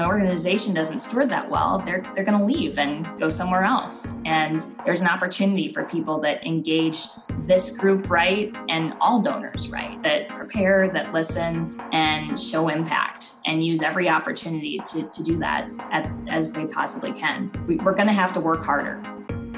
an organization doesn't steward that well, they're they're going to leave and go somewhere else. And there's an opportunity for people that engage this group right and all donors right, that prepare, that listen, and show impact, and use every opportunity to, to do that at, as they possibly can. We, we're going to have to work harder.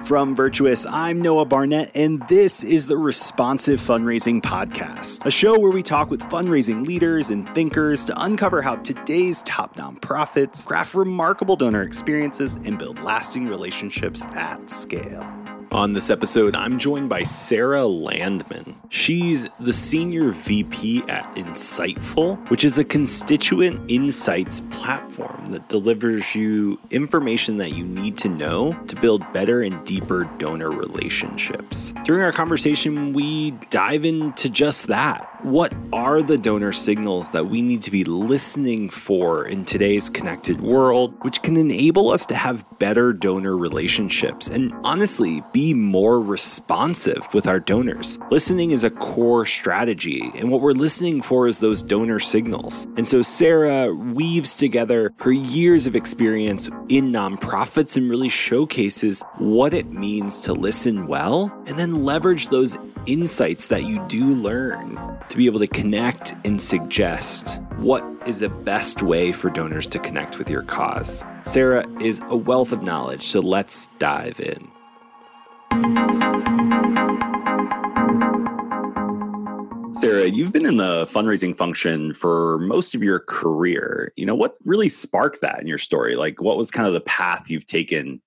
From Virtuous, I'm Noah Barnett, and this is the Responsive Fundraising Podcast, a show where we talk with fundraising leaders and thinkers to uncover how today's top nonprofits craft remarkable donor experiences and build lasting relationships at scale. On this episode, I'm joined by Sarah Landman. She's the Senior VP at Insightful, which is a constituent insights platform that delivers you information that you need to know to build better and deeper donor relationships. During our conversation, we dive into just that. What are the donor signals that we need to be listening for in today's connected world, which can enable us to have better donor relationships and honestly be more responsive with our donors? Listening is a core strategy, and what we're listening for is those donor signals. And so Sarah weaves together her years of experience in nonprofits and really showcases what it means to listen well and then leverage those insights that you do learn to be able to connect and suggest what is the best way for donors to connect with your cause. Sarah is a wealth of knowledge, so let's dive in. Sarah, you've been in the fundraising function for most of your career. You know, what really sparked that in your story? Like, what was kind of the path you've taken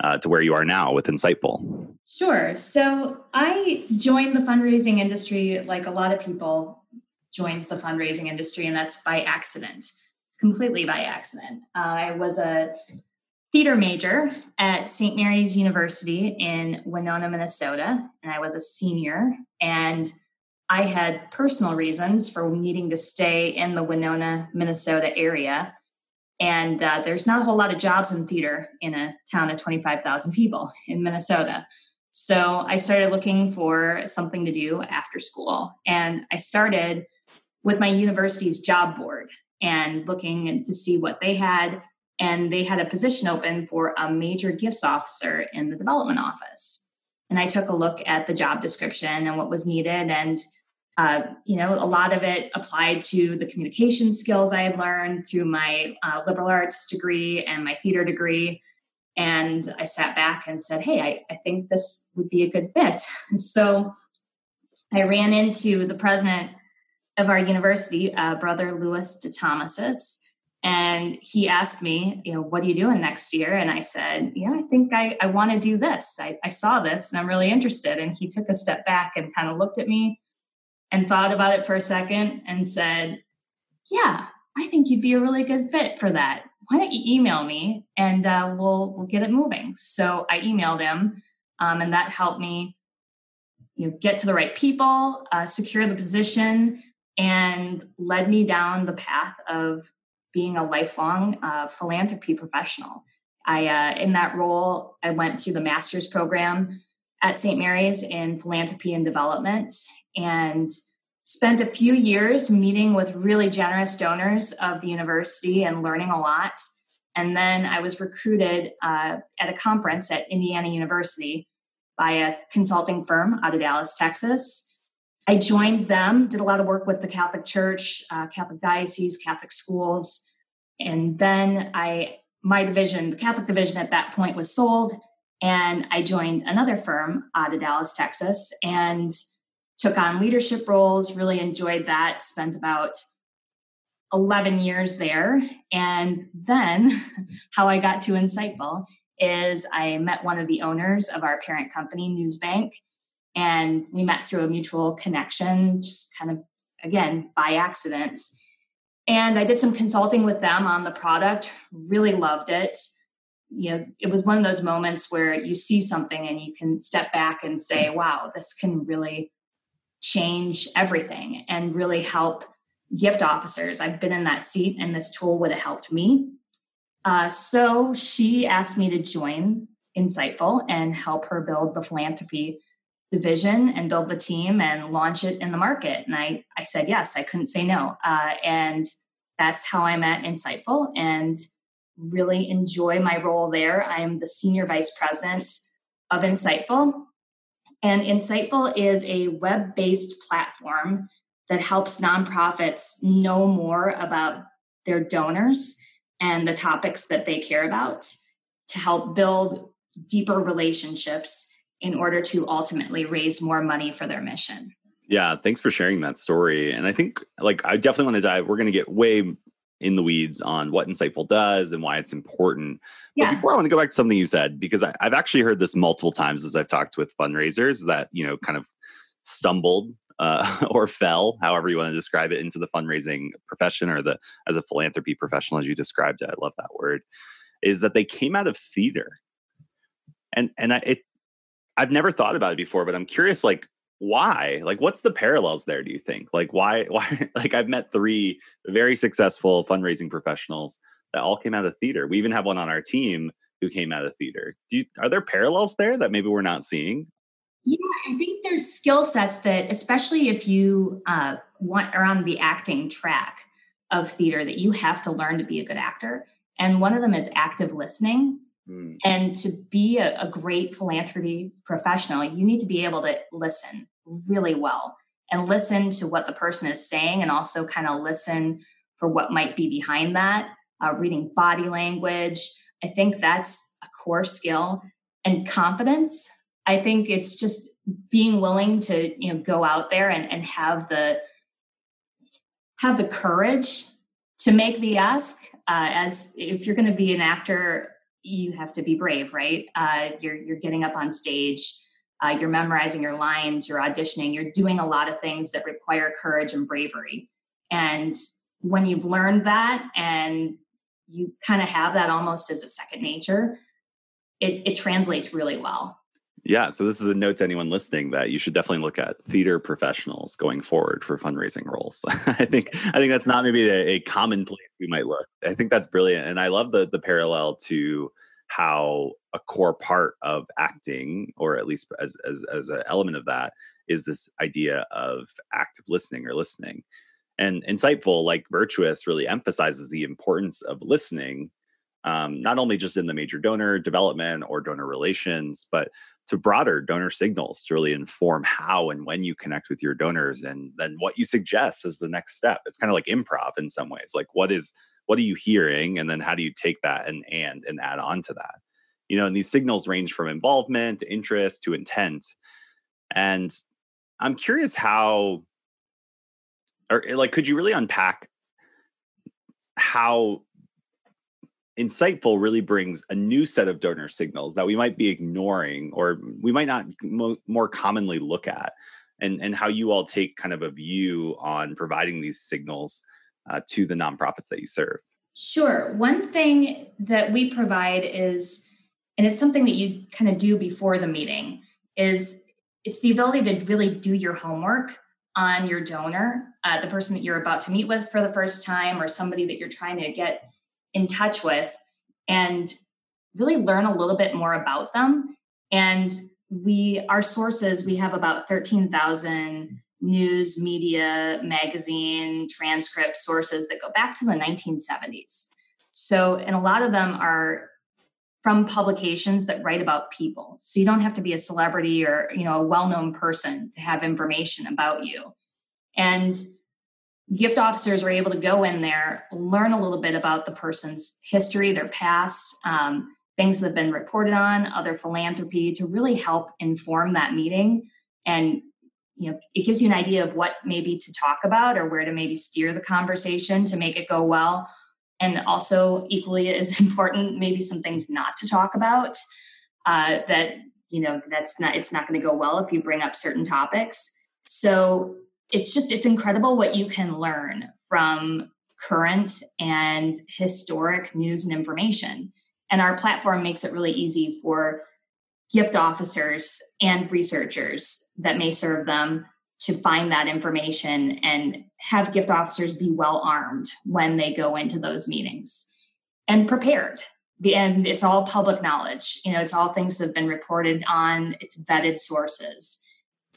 uh, to where you are now with Insightful? Sure. So I joined the fundraising industry like a lot of people joined the fundraising industry, and that's by accident, completely by accident. Uh, I was a theater major at St. Mary's University in Winona, Minnesota, and I was a senior. And I had personal reasons for needing to stay in the Winona, Minnesota area and uh, there's not a whole lot of jobs in theater in a town of 25,000 people in Minnesota. So I started looking for something to do after school. And I started with my university's job board and looking to see what they had. And they had a position open for a major gifts officer in the development office. And I took a look at the job description and what was needed. And uh, you know, a lot of it applied to the communication skills I had learned through my uh, liberal arts degree and my theater degree. And I sat back and said, Hey, I, I think this would be a good fit. so I ran into the president of our university, uh, Brother Louis DeThomasis, and he asked me, you know, what are you doing next year? And I said, yeah, I think I, I want to do this. I, I saw this and I'm really interested. And he took a step back and kind of looked at me and thought about it for a second and said, Yeah, I think you'd be a really good fit for that. Why don't you email me and uh, we'll we'll get it moving? So I emailed him, um, and that helped me, you know, get to the right people, uh, secure the position, and led me down the path of being a lifelong uh, philanthropy professional. I uh, in that role, I went through the master's program at St. Mary's in philanthropy and development, and spent a few years meeting with really generous donors of the university and learning a lot. And then I was recruited uh, at a conference at Indiana University by a consulting firm out of Dallas, Texas. I joined them, did a lot of work with the Catholic Church, uh, Catholic diocese, Catholic schools, and then I my division, the Catholic division at that point was sold, and I joined another firm out of Dallas, Texas, and took on leadership roles, really enjoyed that, spent about 11 years there. And then how I got to Insightful is I met one of the owners of our parent company, Newsbank, and we met through a mutual connection, just kind of, again, by accident. And I did some consulting with them on the product, really loved it. You know, it was one of those moments where you see something and you can step back and say, wow, this can really change everything and really help gift officers. I've been in that seat, and this tool would have helped me. Uh, so she asked me to join Insightful and help her build the philanthropy division and build the team and launch it in the market. And I, I said yes, I couldn't say no. Uh, and that's how I met Insightful. And really enjoy my role there. I am the senior vice president of Insightful. And Insightful is a web based platform that helps nonprofits know more about their donors and the topics that they care about to help build deeper relationships in order to ultimately raise more money for their mission. Yeah, thanks for sharing that story. And I think like I definitely want to dive we're going to get way in the weeds on what Insightful does and why it's important. Yeah. But before I want to go back to something you said, because I, have actually heard this multiple times as I've talked with fundraisers that, you know, kind of stumbled uh, or fell, however you want to describe it, into the fundraising profession or the as a philanthropy professional, as you described it. I love that word. Is that they came out of theater, and and I, it, I've never thought about it before, but I'm curious, like why? Like what's the parallels there do you think? Like why why like i've met three very successful fundraising professionals that all came out of theater. We even have one on our team who came out of theater. Do you, are there parallels there that maybe we're not seeing? Yeah i think there's skill sets that especially if you uh, want are on the acting track of theater that you have to learn to be a good actor. And one of them is active listening Mm. And to be a, a great philanthropy professional, you need to be able to listen really well and listen to what the person is saying and also kind of listen for what might be behind that. Uh, reading body language. I think that's a core skill and confidence. I think it's just being willing to you know go out there and, and have the have the courage to make the ask uh, as if you're going to be an actor you have to be brave, right? Uh, you're you're getting up on stage, uh, you're memorizing your lines, you're auditioning, you're doing a lot of things that require courage and bravery. And when you've learned that and you kind of have that almost as a second nature, it, it translates really well. Yeah, so this is a note to anyone listening that you should definitely look at theater professionals going forward for fundraising roles. I think I think that's not maybe a, a, common place we might look. I think that's brilliant, and I love the the parallel to how a core part of acting, or at least as as as an element of that, is this idea of active listening or listening. And insightful, like virtuous, really emphasizes the importance of listening um, not only just in the major donor development or donor relations, but to broader donor signals to really inform how and when you connect with your donors and then what you suggest as the next step. It's kind of like improv in some ways. Like what is what are you hearing and then how do you take that and and and add on to that? You know, and these signals range from involvement, to interest to intent. And I'm curious how or eh, like could you really unpack how insightful really brings a new set of donor signals that we might be ignoring or we might not mo- more commonly look at and and how you all take kind of a view on providing these signals uh, to the nonprofits that you serve. Sure. One thing that we provide is and it's something that you kind of do before the meeting is it's the ability to really do your homework on your donor uh, the person that you're about to meet with for the first time or somebody that you're trying to get in touch with and really learn a little bit more about them. And we, our sources, we have about 13,000 news, media, magazine, transcript sources that go back to the 1970s. So, and a lot of them are from publications that write about people. So you don't have to be a celebrity or, you know, a well-known person to have information about you. And gift officers are able to go in there, learn a little bit about the person's history, their past, um, things that have been reported on, other philanthropy to really help inform that meeting. And you know, it gives you an idea of what maybe to talk about or where to maybe steer the conversation to make it go well. And also, equally as important, maybe some things not to talk about uh, that you know that's not it's not going to go well if you bring up certain topics. So it's just it's incredible what you can learn from current and historic news and information. And our platform makes it really easy for gift officers and researchers that may serve them to find that information and have gift officers be well armed when they go into those meetings and prepared. And it's all public knowledge. You know it's all things that have been reported on. It's vetted sources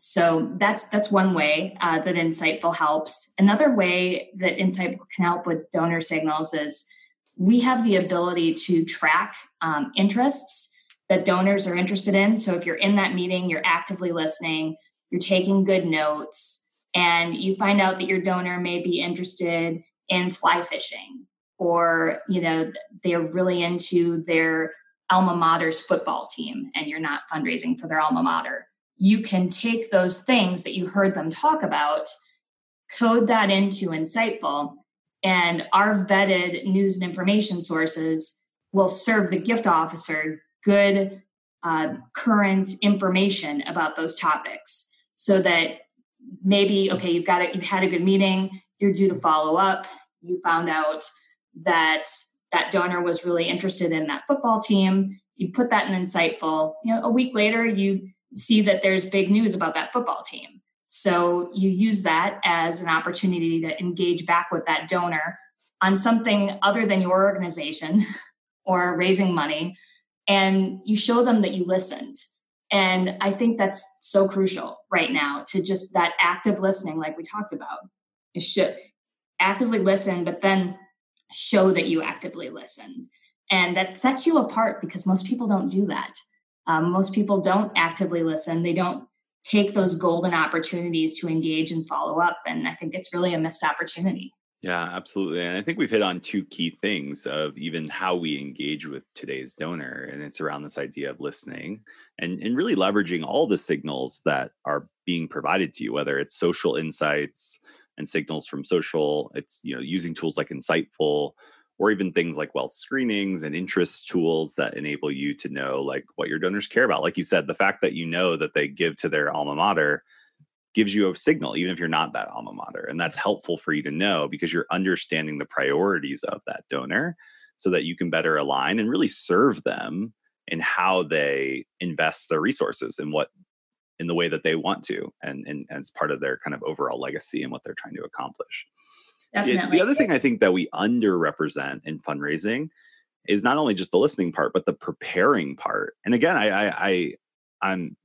so that's that's one way uh, that Insightful helps. Another way that Insightful can help with donor signals is we have the ability to track um, interests that donors are interested in. So if you're in that meeting, you're actively listening, you're taking good notes, and you find out that your donor may be interested in fly fishing or you know they're really into their alma mater's football team and you're not fundraising for their alma mater you can take those things that you heard them talk about code that into insightful and our vetted news and information sources will serve the gift officer good uh, current information about those topics. So that maybe okay you've got it you've had a good meeting you're due to follow up you found out that that donor was really interested in that football team you put that in insightful you know a week later you see that there's big news about that football team so you use that as an opportunity to engage back with that donor on something other than your organization or raising money and you show them that you listened and i think that's so crucial right now to just that active listening like we talked about it should actively listen but then show that you actively listen. And that sets you apart because most people don't do that. Um, most people don't actively listen. They don't take those golden opportunities to engage and follow up. And I think it's really a missed opportunity. Yeah, absolutely. And I think we've hit on two key things of even how we engage with today's donor. And it's around this idea of listening and, and really leveraging all the signals that are being provided to you, whether it's social insights, and signals from social. It's you know using tools like Insightful or even things like wealth screenings and interest tools that enable you to know like what your donors care about. Like you said, the fact that you know that they give to their alma mater gives you a signal, even if you're not that alma mater. And that's helpful for you to know because you're understanding the priorities of that donor so that you can better align and really serve them in how they invest their resources and what in the way that they want to and, and, as part of their kind of overall legacy and what they're trying to accomplish. Definitely. the other thing I think that we underrepresent in fundraising is not only just the listening part, but the preparing part. And again, I, I, I I'm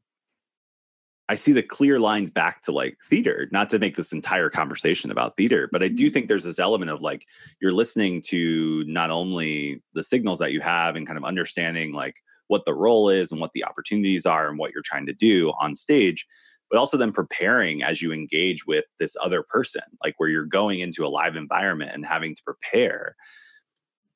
I see the clear lines back to like theater, not to make this entire conversation about theater, but I do mm-hmm. think there's this element of like you're listening to not only the signals that you have and kind of understanding like what the role is and what the opportunities are and what you're trying to do on stage but also then preparing as you engage with this other person like where you're going into a live environment and having to prepare.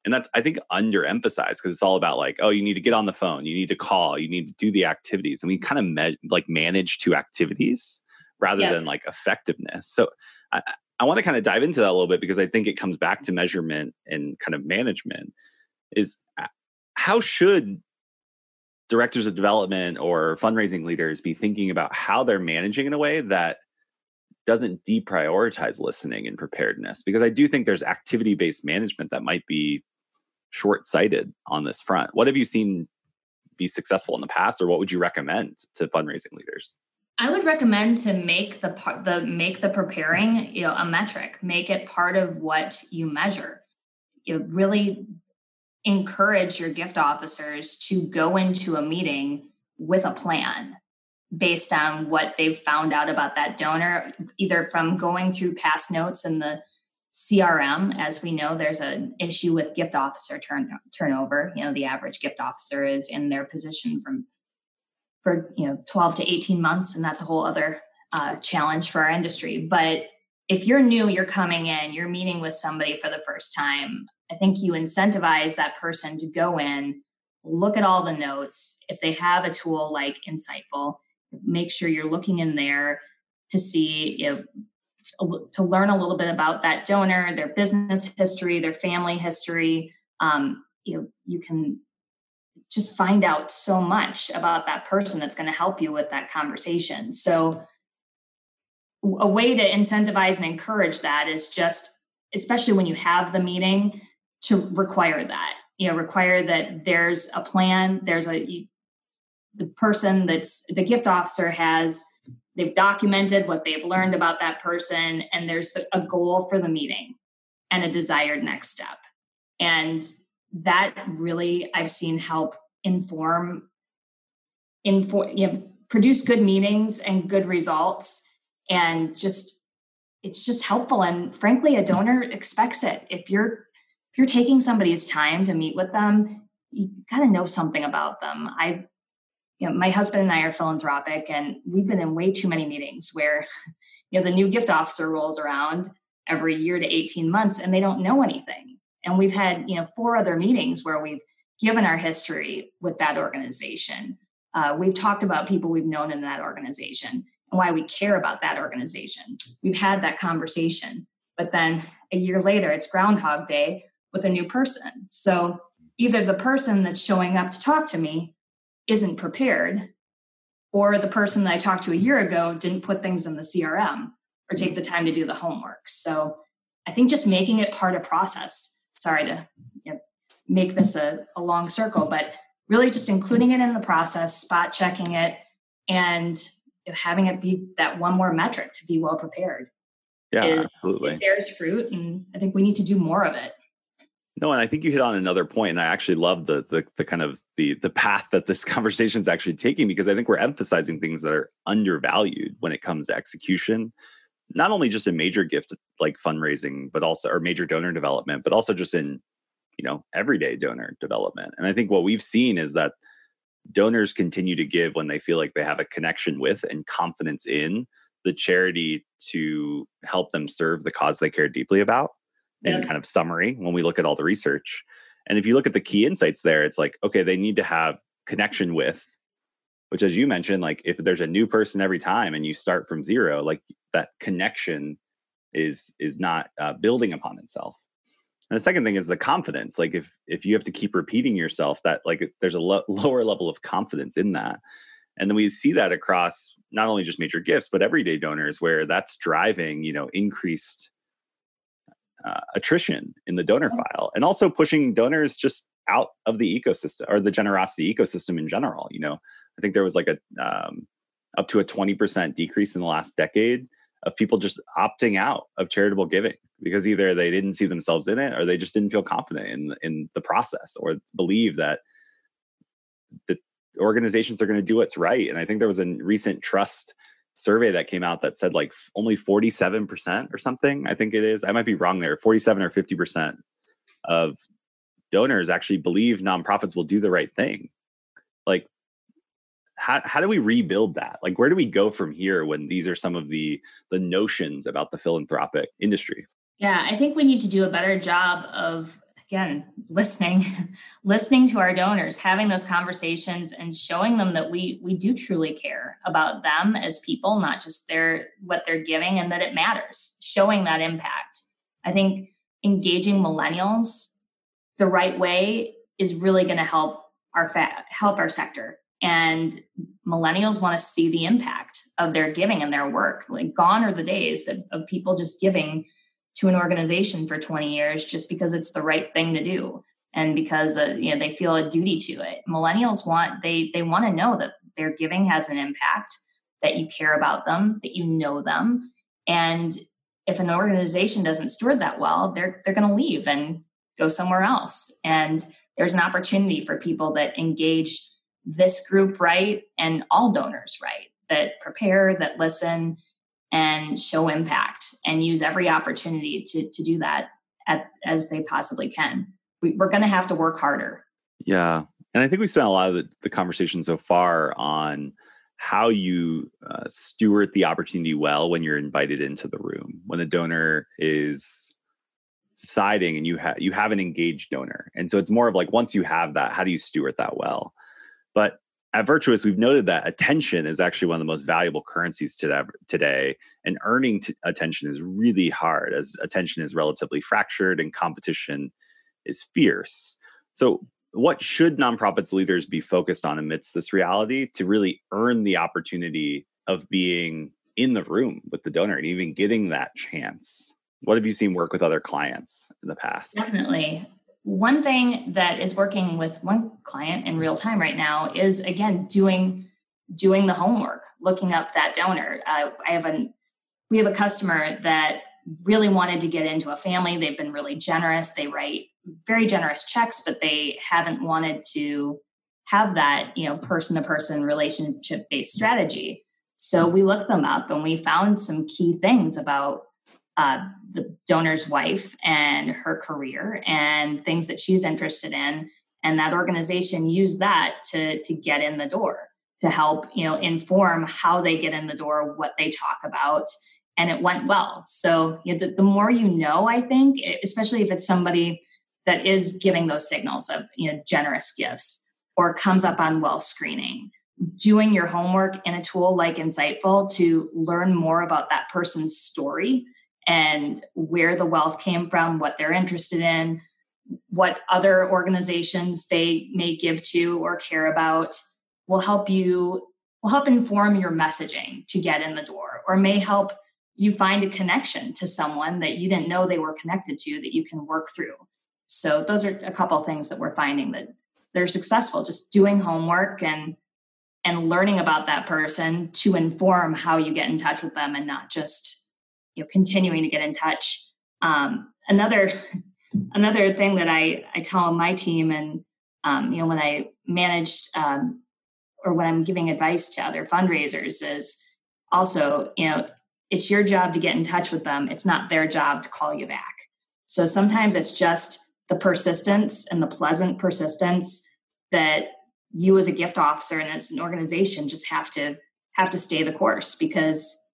And that's i think underemphasized because it's all about like oh you need to get on the phone you need to call you need to do the activities and we kind of me- like manage to activities rather than like effectiveness. So i, I want to kind of dive into that a little bit because i think it comes back to measurement and kind of management is uh, how should directors of development or fundraising leaders be thinking about how they're managing in a way that doesn't deprioritize listening and preparedness? Because i do think there's activity based management that might be short sighted on this front. What have you seen be successful in the past or what would you recommend to fundraising leaders? I would recommend to make the part the make the preparing you know a metric, make it part of what you measure. You know, really encourage your gift officers to go into a meeting with a plan based on what they've found out about that donor, either from going through past notes in the CRM. As we know, there's an issue with gift officer turn, turnover. You know, the average gift officer is in their position from for you know 12 to 18 months, and that's a whole other uh, challenge for our industry. But if you're new, you're coming in, you're meeting with somebody for the first time. I think you incentivize that person to go in, look at all the notes. If they have a tool like Insightful, make sure you're looking in there to see, to learn a little bit about that donor, their business history, their family history. Um, you you can just find out so much about that person that's going to help you with that conversation. So, a way to incentivize and encourage that is just, especially when you have the meeting, to require that you know require that there's a plan there's a the person that's the gift officer has they've documented what they've learned about that person and there's the, a goal for the meeting and a desired next step. And that really i've seen help inform inform you know produce good meetings and good results and just it's just helpful and frankly a donor expects it. If you're you're taking somebody's time to meet with them, you got to know something about them. I, you know, my husband and I are philanthropic, and we've been in way too many meetings where, you know, the new gift officer rolls around every year to 18 months and they don't know anything. And we've had, you know, four other meetings where we've given our history with that organization. Uh, we've talked about people we've known in that organization and why we care about that organization. We've had that conversation, but then a year later, it's Groundhog Day with a new person. So either the person that's showing up to talk to me isn't prepared, or the person that I talked to a year ago didn't put things in the CRM or take the time to do the homework. So I think just making it part of process. Sorry to you know, make this a, a long circle, but really just including it in the process, spot checking it, and having it be that one more metric to be well prepared. Yeah, absolutely. It bears fruit, and I think we need to do more of it. No, and I think you hit on another point, and I actually love the, the the kind of the the path that this conversation is actually taking because I think we're emphasizing things that are undervalued when it comes to execution, not only just in major gift like fundraising, but also or major donor development, but also just in you know everyday donor development. And I think what we've seen is that donors continue to give when they feel like they have a connection with and confidence in the charity to help them serve the cause they care deeply about in kind of summary when we look at all the research. And if you look at the key insights there it's like okay they need to have connection with which as you mentioned like if there's a new person every time and you start from zero like that connection is is not uh, building upon itself. And the second thing is the confidence. Like if if you have to keep repeating yourself that like there's a lo- lower level of confidence in that. And then we see that across not only just major gifts but everyday donors where that's driving you know increased uh, attrition in the donor file and also pushing donors just out of the ecosystem or the generosity ecosystem in general you know? I think there was like a um, up to a 20% decrease in the last decade of people just opting out of charitable giving because either they didn't see themselves in it or they just didn't feel confident in in the process or believe that the organizations are going to do what's right. And i think there was a recent trust survey that came out that said like only 47% or something i think it is. I might be wrong there. 47 or 50% of donors actually believe nonprofits will do the right thing. Like how, how do we rebuild that? Like where do we go from here when these are some of the the notions about the philanthropic industry? Yeah i think we need to do a better job of again listening listening to our donors having those conversations and showing them that we we do truly care about them as people not just their what they're giving and that it matters showing that impact. I think engaging millennials the right way is really going to help our fa- help our sector. And millennials want to see the impact of their giving and their work like gone are the days of, of people just giving to an organization for 20 years just because it's the right thing to do and because uh, you know they feel a duty to it. Millennials want they they want to know that their giving has an impact that you care about them that you know them. And if an organization doesn't steward that well they're they're going to leave and go somewhere else. And there's an opportunity for people that engage this group right and all donors right that prepare that listen and show impact and use every opportunity to, to do that at, as they possibly can. We, are going to have to work harder. Yeah. And I think we spent a lot of the, the conversation so far on how you uh, steward the opportunity well when you're invited into the room, when the donor is deciding and you have you have an engaged donor. And so it's more of like once you have that, how do you steward that well? But at Virtuous, we've noted that attention is actually one of the most valuable currencies today, and earning t- attention is really hard as attention is relatively fractured and competition is fierce. So, what should nonprofits leaders be focused on amidst this reality to really earn the opportunity of being in the room with the donor and even getting that chance? What have you seen work with other clients in the past? Definitely one thing that is working with one client in real time right now is again doing doing the homework looking up that donor. Uh, i have a we have a customer that really wanted to get into a family. They've been really generous. They write very generous checks but they haven't wanted to have that you know person to person relationship based strategy. So we looked them up and we found some key things about uh, the donor's wife and her career and things that she's interested in. And that organization used that to to get in the door to help you know inform how they get in the door what they talk about and it went well. So you know, the, the more you know i think especially if it's somebody that is giving those signals of you know generous gifts or comes up on wealth screening doing your homework in a tool like insightful to learn more about that person's story and where the wealth came from what they're interested in what other organizations they may give to or care about will help you will help inform your messaging to get in the door or may help you find a connection to someone that you didn't know they were connected to that you can work through. So those are a couple of things that we're finding that they're successful just doing homework and and learning about that person to inform how you get in touch with them and not just you know continuing to get in touch um, another another thing that I, I tell my team and um, you know when I managed um, or when I'm giving advice to other fundraisers is also you know it's your job to get in touch with them. It's not their job to call you back. So sometimes it's just the persistence and the pleasant persistence that you as a gift officer and as an organization just have to have to stay the course because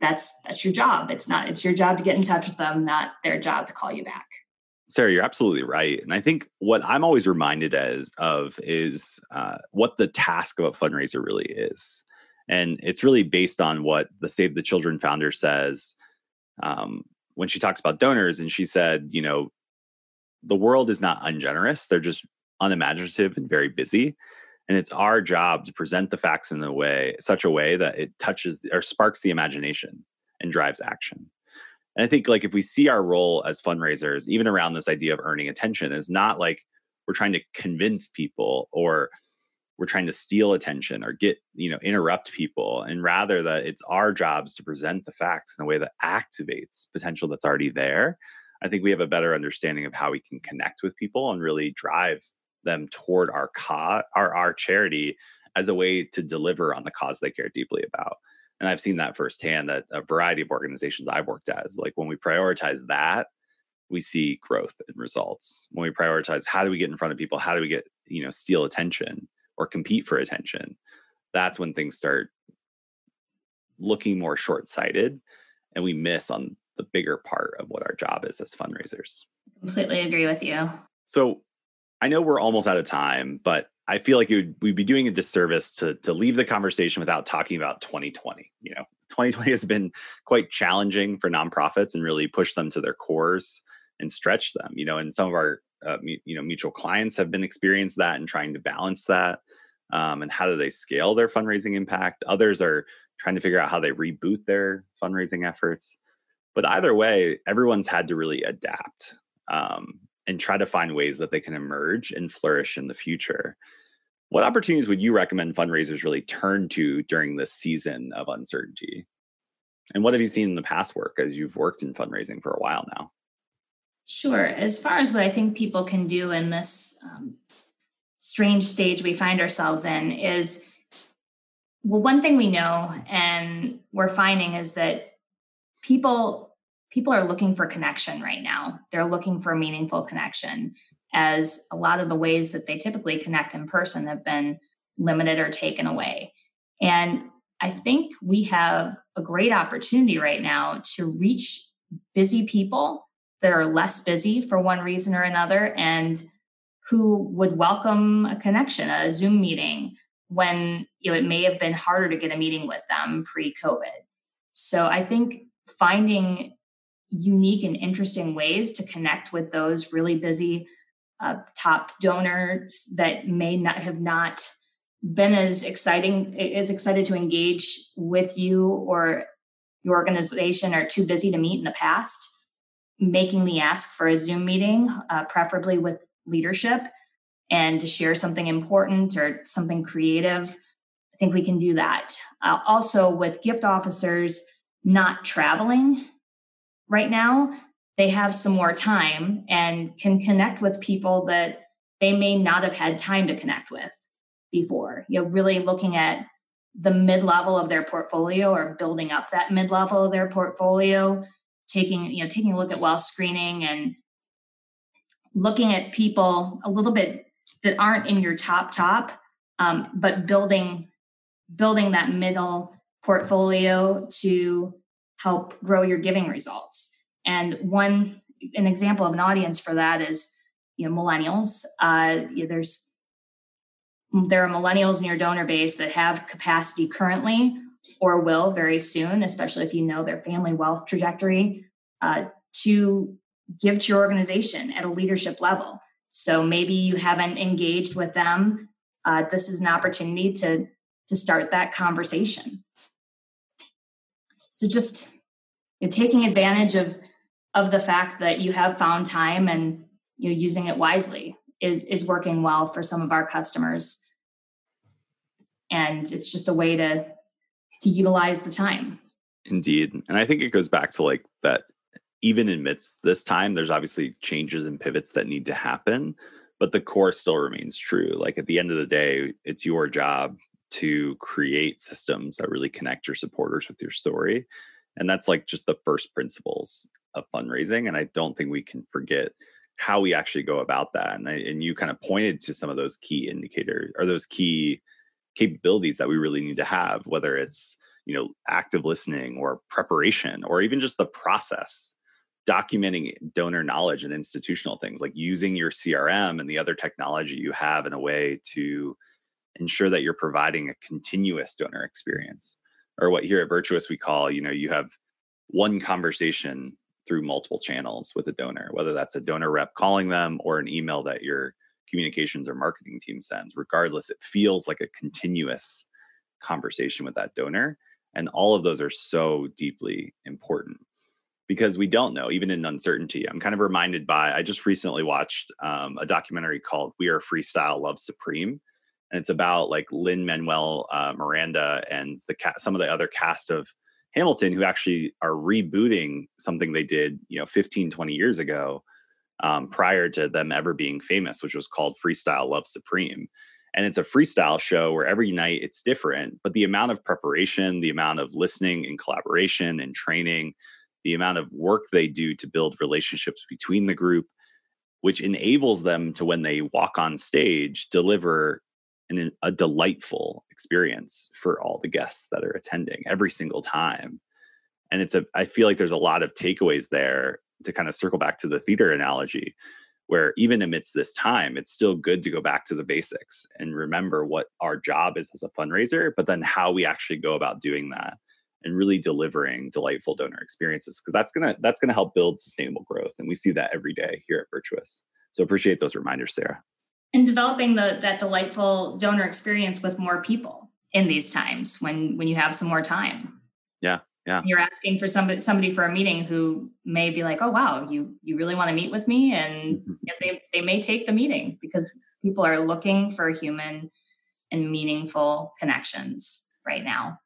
that's that's your job. It's not it's your job to get in touch with them, not their job to call you back. Sarah, you're absolutely right. And I think what I'm always reminded as of is uh, what the task of a fundraiser really is. And it's really based on what the Save the Children founder says um, when she talks about donors. And she said, you know, the world is not ungenerous, they're just unimaginative and very busy. And it's our job to present the facts in a way, such a way that it touches or sparks the imagination and drives action. And I think like if we see our role as fundraisers, even around this idea of earning attention, is not like we're trying to convince people or we're trying to steal attention or get, you know, interrupt people. And rather that it's our jobs to present the facts in a way that activates potential that's already there. I think we have a better understanding of how we can connect with people and really drive them toward our cause, our, our charity as a way to deliver on the cause they care deeply about. And i've seen that firsthand at a variety of organizations i've worked at is like when we prioritize that we see growth and results. When we prioritize how do we get in front of people how do we get you know steal attention or compete for attention that's when things start looking more short-sighted and we miss on the bigger part of what our job is as fundraisers. Completely agree with you. So i know we're almost out of time but I feel like would, we'd be doing a disservice to to leave the conversation without talking about 2020. You know, 2020 has been quite challenging for nonprofits and really pushed them to their cores and stretch them. You know, and some of our uh, you know mutual clients have been experienced that and trying to balance that. Um, and how do they scale their fundraising impact? Others are trying to figure out how they reboot their fundraising efforts. But either way, everyone's had to really adapt. Um, and try to find ways that they can emerge and flourish in the future. What opportunities would you recommend fundraisers really turn to during this season of uncertainty? And what have you seen in the past work as you've worked in fundraising for a while now? Sure. As far as what I think people can do in this um, strange stage we find ourselves in is well, one thing we know and we're finding is that people people are looking for connection right now. They're looking for meaningful connection as a lot of the ways that they typically connect in person have been limited or taken away. And I think we have a great opportunity right now to reach busy people that are less busy for one reason or another and who would welcome a connection, a Zoom meeting when you know it may have been harder to get a meeting with them pre-COVID. So I think finding unique and interesting ways to connect with those really busy uh, top donors that may not have not been as exciting as excited to engage with you or your organization are too busy to meet in the past. Making the ask for a zoom meeting uh, preferably with leadership and to share something important or something creative i think we can do that. Uh, also with gift officers not traveling right now they have some more time and can connect with people that they may not have had time to connect with before. You know really looking at the mid-level of their portfolio or building up that mid-level of their portfolio taking you know taking a look at wealth screening and looking at people a little bit that aren't in your top top um, but building building that middle portfolio to help grow your giving results and one an example of an audience for that is you know millennials uh, you there's there are millennials in your donor base that have capacity currently or will very soon especially if you know their family wealth trajectory uh, to give to your organization at a leadership level. So maybe you haven't engaged with them. Uh, this is an opportunity to to start that conversation. So just you know, taking advantage of of the fact that you have found time and you know using it wisely is is working well for some of our customers. And it's just a way to to utilize the time. Indeed. And I think it goes back to like that even amidst this time, there's obviously changes and pivots that need to happen, but the core still remains true. Like at the end of the day, it's your job to create systems that really connect your supporters with your story. And that's like just the first principles of fundraising. And I don't think we can forget how we actually go about that. And, I, and you kind of pointed to some of those key indicators or those key capabilities that we really need to have, whether it's you know active listening or preparation or even just the process documenting donor knowledge and institutional things like using your crm and the other technology you have in a way to ensure that you're providing a continuous donor experience or what here at virtuous we call you know you have one conversation through multiple channels with a donor whether that's a donor rep calling them or an email that your communications or marketing team sends regardless it feels like a continuous conversation with that donor and all of those are so deeply important because we don't know, even in uncertainty. I'm kind of reminded by, I just recently watched um, a documentary called We Are Freestyle Love Supreme. And it's about like Lin-Manuel uh, Miranda and the ca- some of the other cast of Hamilton who actually are rebooting something they did, you know, 15, 20 years ago um, prior to them ever being famous, which was called Freestyle Love Supreme. And it's a freestyle show where every night it's different, but the amount of preparation, the amount of listening and collaboration and training, the amount of work they do to build relationships between the group, which enables them to, when they walk on stage, deliver an, a delightful experience for all the guests that are attending every single time. And it's a, I feel like there's a lot of takeaways there to kind of circle back to the theater analogy, where even amidst this time, it's still good to go back to the basics and remember what our job is as a fundraiser, but then how we actually go about doing that and really delivering delightful donor experiences because that's gonna that's gonna help build sustainable growth and we see that every day here at virtuous so appreciate those reminders sarah and developing the that delightful donor experience with more people in these times when when you have some more time. Yeah yeah. You're asking for somebody somebody for a meeting who may be like oh wow you you really want to meet with me? And they they may take the meeting because people are looking for human and meaningful connections right now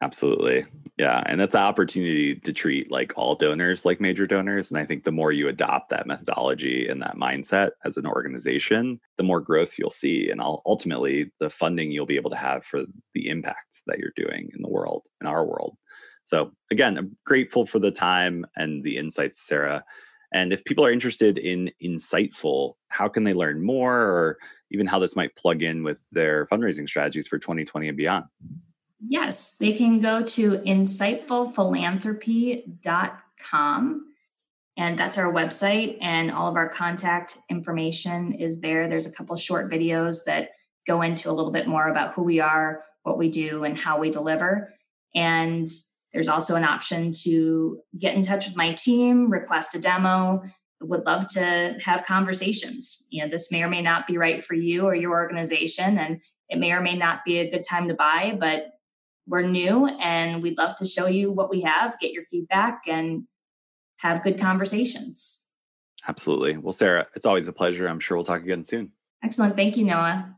Absolutely. Yeah. And that's an opportunity to treat like all donors like major donors. And I think the more you adopt that methodology and that mindset as an organization, the more growth you'll see. And ultimately, the funding you'll be able to have for the impact that you're doing in the world, in our world. So, again, I'm grateful for the time and the insights, Sarah. And if people are interested in Insightful, how can they learn more or even how this might plug in with their fundraising strategies for 2020 and beyond? Yes, they can go to insightfulphilanthropy.com. And that's our website, and all of our contact information is there. There's a couple short videos that go into a little bit more about who we are, what we do, and how we deliver. And there's also an option to get in touch with my team, request a demo. Would love to have conversations. You know, this may or may not be right for you or your organization, and it may or may not be a good time to buy, but we're new and we'd love to show you what we have, get your feedback, and have good conversations. Absolutely. Well, Sarah, it's always a pleasure. I'm sure we'll talk again soon. Excellent. Thank you, Noah.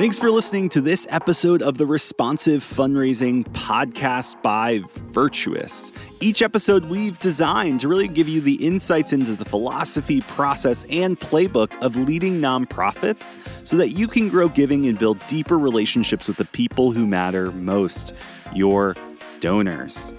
Thanks for listening to this episode of the Responsive Fundraising Podcast by Virtuous. Each episode we've designed to really give you the insights into the philosophy, process, and playbook of leading nonprofits so that you can grow giving and build deeper relationships with the people who matter most your donors.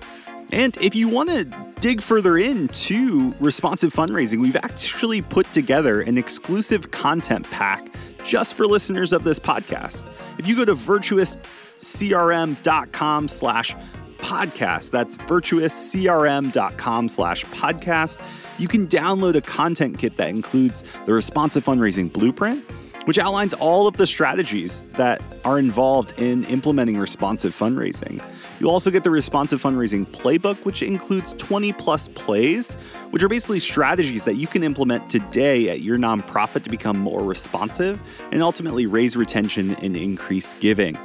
And if you want to dig further into responsive fundraising, we've actually put together an exclusive content pack just for listeners of this podcast. If you go to virtuouscrm.com slash podcast, that's virtuouscrm.com slash podcast, you can download a content kit that includes the responsive fundraising blueprint, which outlines all of the strategies that are involved in implementing responsive fundraising. You'll also get the responsive fundraising playbook, which includes 20 plus plays, which are basically strategies that you can implement today at your nonprofit to become more responsive and ultimately raise retention and increase giving.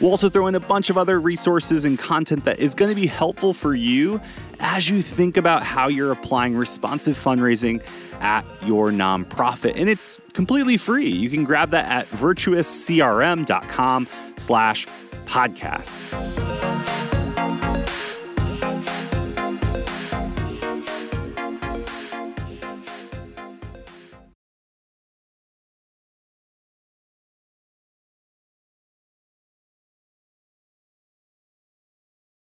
We'll also throw in a bunch of other resources and content that is going to be helpful for you as you think about how you're applying responsive fundraising at your nonprofit. And it's completely free. You can grab that at virtuouscrm.com slash podcast.